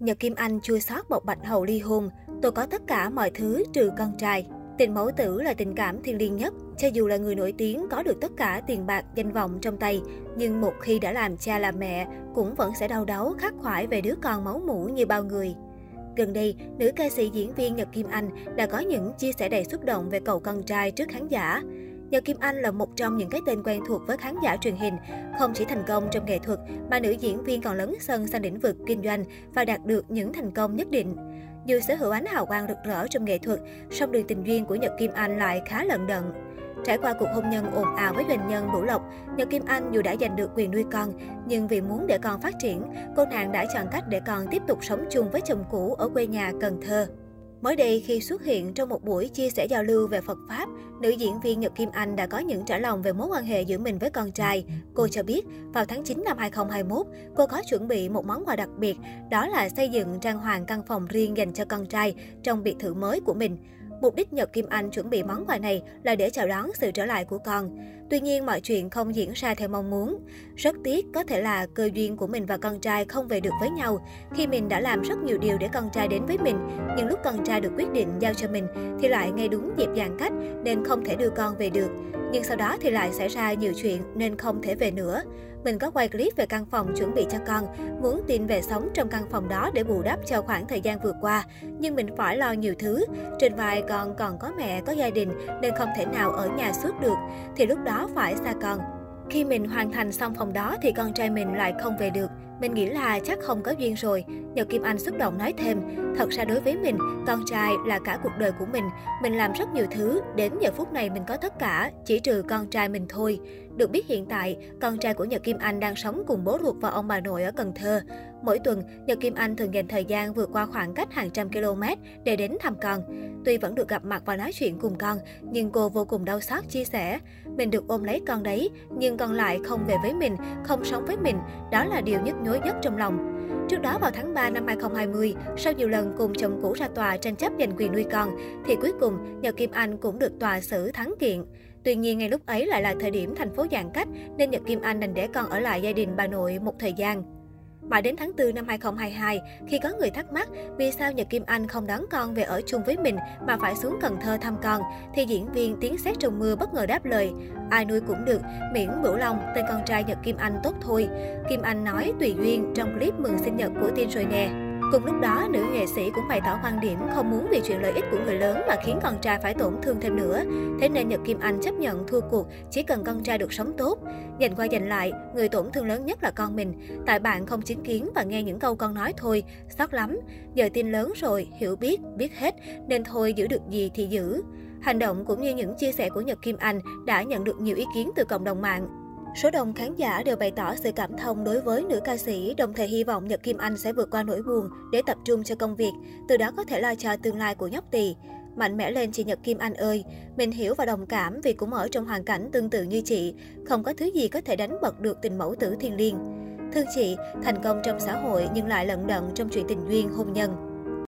Nhật Kim Anh chua xót bộc bạch hậu ly hôn, tôi có tất cả mọi thứ trừ con trai. Tình mẫu tử là tình cảm thiêng liêng nhất, cho dù là người nổi tiếng có được tất cả tiền bạc, danh vọng trong tay, nhưng một khi đã làm cha làm mẹ, cũng vẫn sẽ đau đớn khắc khoải về đứa con máu mủ như bao người. Gần đây, nữ ca sĩ diễn viên Nhật Kim Anh đã có những chia sẻ đầy xúc động về cậu con trai trước khán giả. Nhật Kim Anh là một trong những cái tên quen thuộc với khán giả truyền hình. Không chỉ thành công trong nghệ thuật, mà nữ diễn viên còn lấn sân sang lĩnh vực kinh doanh và đạt được những thành công nhất định. Dù sở hữu ánh hào quang rực rỡ trong nghệ thuật, song đường tình duyên của Nhật Kim Anh lại khá lận đận. Trải qua cuộc hôn nhân ồn ào với doanh nhân Bửu Lộc, Nhật Kim Anh dù đã giành được quyền nuôi con, nhưng vì muốn để con phát triển, cô nàng đã chọn cách để con tiếp tục sống chung với chồng cũ ở quê nhà Cần Thơ. Mới đây khi xuất hiện trong một buổi chia sẻ giao lưu về Phật Pháp, nữ diễn viên Nhật Kim Anh đã có những trả lòng về mối quan hệ giữa mình với con trai. Cô cho biết, vào tháng 9 năm 2021, cô có chuẩn bị một món quà đặc biệt, đó là xây dựng trang hoàng căn phòng riêng dành cho con trai trong biệt thự mới của mình. Mục đích Nhật Kim Anh chuẩn bị món quà này là để chào đón sự trở lại của con. Tuy nhiên, mọi chuyện không diễn ra theo mong muốn. Rất tiếc, có thể là cơ duyên của mình và con trai không về được với nhau. Khi mình đã làm rất nhiều điều để con trai đến với mình, nhưng lúc con trai được quyết định giao cho mình thì lại ngay đúng dịp giãn cách nên không thể đưa con về được. Nhưng sau đó thì lại xảy ra nhiều chuyện nên không thể về nữa. Mình có quay clip về căn phòng chuẩn bị cho con, muốn tin về sống trong căn phòng đó để bù đắp cho khoảng thời gian vừa qua. Nhưng mình phải lo nhiều thứ. Trên vai con còn có mẹ, có gia đình nên không thể nào ở nhà suốt được. Thì lúc đó phải xa con. Khi mình hoàn thành xong phòng đó thì con trai mình lại không về được. Mình nghĩ là chắc không có duyên rồi. Nhật Kim Anh xúc động nói thêm, thật ra đối với mình, con trai là cả cuộc đời của mình. Mình làm rất nhiều thứ, đến giờ phút này mình có tất cả, chỉ trừ con trai mình thôi. Được biết hiện tại, con trai của Nhật Kim Anh đang sống cùng bố ruột và ông bà nội ở Cần Thơ. Mỗi tuần, Nhật Kim Anh thường dành thời gian vượt qua khoảng cách hàng trăm km để đến thăm con. Tuy vẫn được gặp mặt và nói chuyện cùng con, nhưng cô vô cùng đau xót chia sẻ. Mình được ôm lấy con đấy, nhưng con lại không về với mình, không sống với mình. Đó là điều nhức nhối nhất trong lòng. Trước đó vào tháng 3 năm 2020, sau nhiều lần cùng chồng cũ ra tòa tranh chấp giành quyền nuôi con, thì cuối cùng Nhật Kim Anh cũng được tòa xử thắng kiện. Tuy nhiên, ngay lúc ấy lại là thời điểm thành phố giãn cách, nên Nhật Kim Anh đành để con ở lại gia đình bà nội một thời gian. Mãi đến tháng 4 năm 2022, khi có người thắc mắc vì sao Nhật Kim Anh không đón con về ở chung với mình mà phải xuống Cần Thơ thăm con, thì diễn viên Tiếng Xét Trong Mưa bất ngờ đáp lời, ai nuôi cũng được, miễn Bửu Long, tên con trai Nhật Kim Anh tốt thôi. Kim Anh nói tùy duyên trong clip mừng sinh nhật của tiên rồi nè. Cùng lúc đó, nữ nghệ sĩ cũng bày tỏ quan điểm không muốn vì chuyện lợi ích của người lớn mà khiến con trai phải tổn thương thêm nữa. Thế nên Nhật Kim Anh chấp nhận thua cuộc, chỉ cần con trai được sống tốt. Dành qua dành lại, người tổn thương lớn nhất là con mình. Tại bạn không chứng kiến và nghe những câu con nói thôi, xót lắm. Giờ tin lớn rồi, hiểu biết, biết hết, nên thôi giữ được gì thì giữ. Hành động cũng như những chia sẻ của Nhật Kim Anh đã nhận được nhiều ý kiến từ cộng đồng mạng. Số đông khán giả đều bày tỏ sự cảm thông đối với nữ ca sĩ, đồng thời hy vọng Nhật Kim Anh sẽ vượt qua nỗi buồn để tập trung cho công việc, từ đó có thể lo cho tương lai của nhóc tỳ. Mạnh mẽ lên chị Nhật Kim Anh ơi, mình hiểu và đồng cảm vì cũng ở trong hoàn cảnh tương tự như chị, không có thứ gì có thể đánh bật được tình mẫu tử thiên liêng. Thương chị, thành công trong xã hội nhưng lại lận đận trong chuyện tình duyên hôn nhân.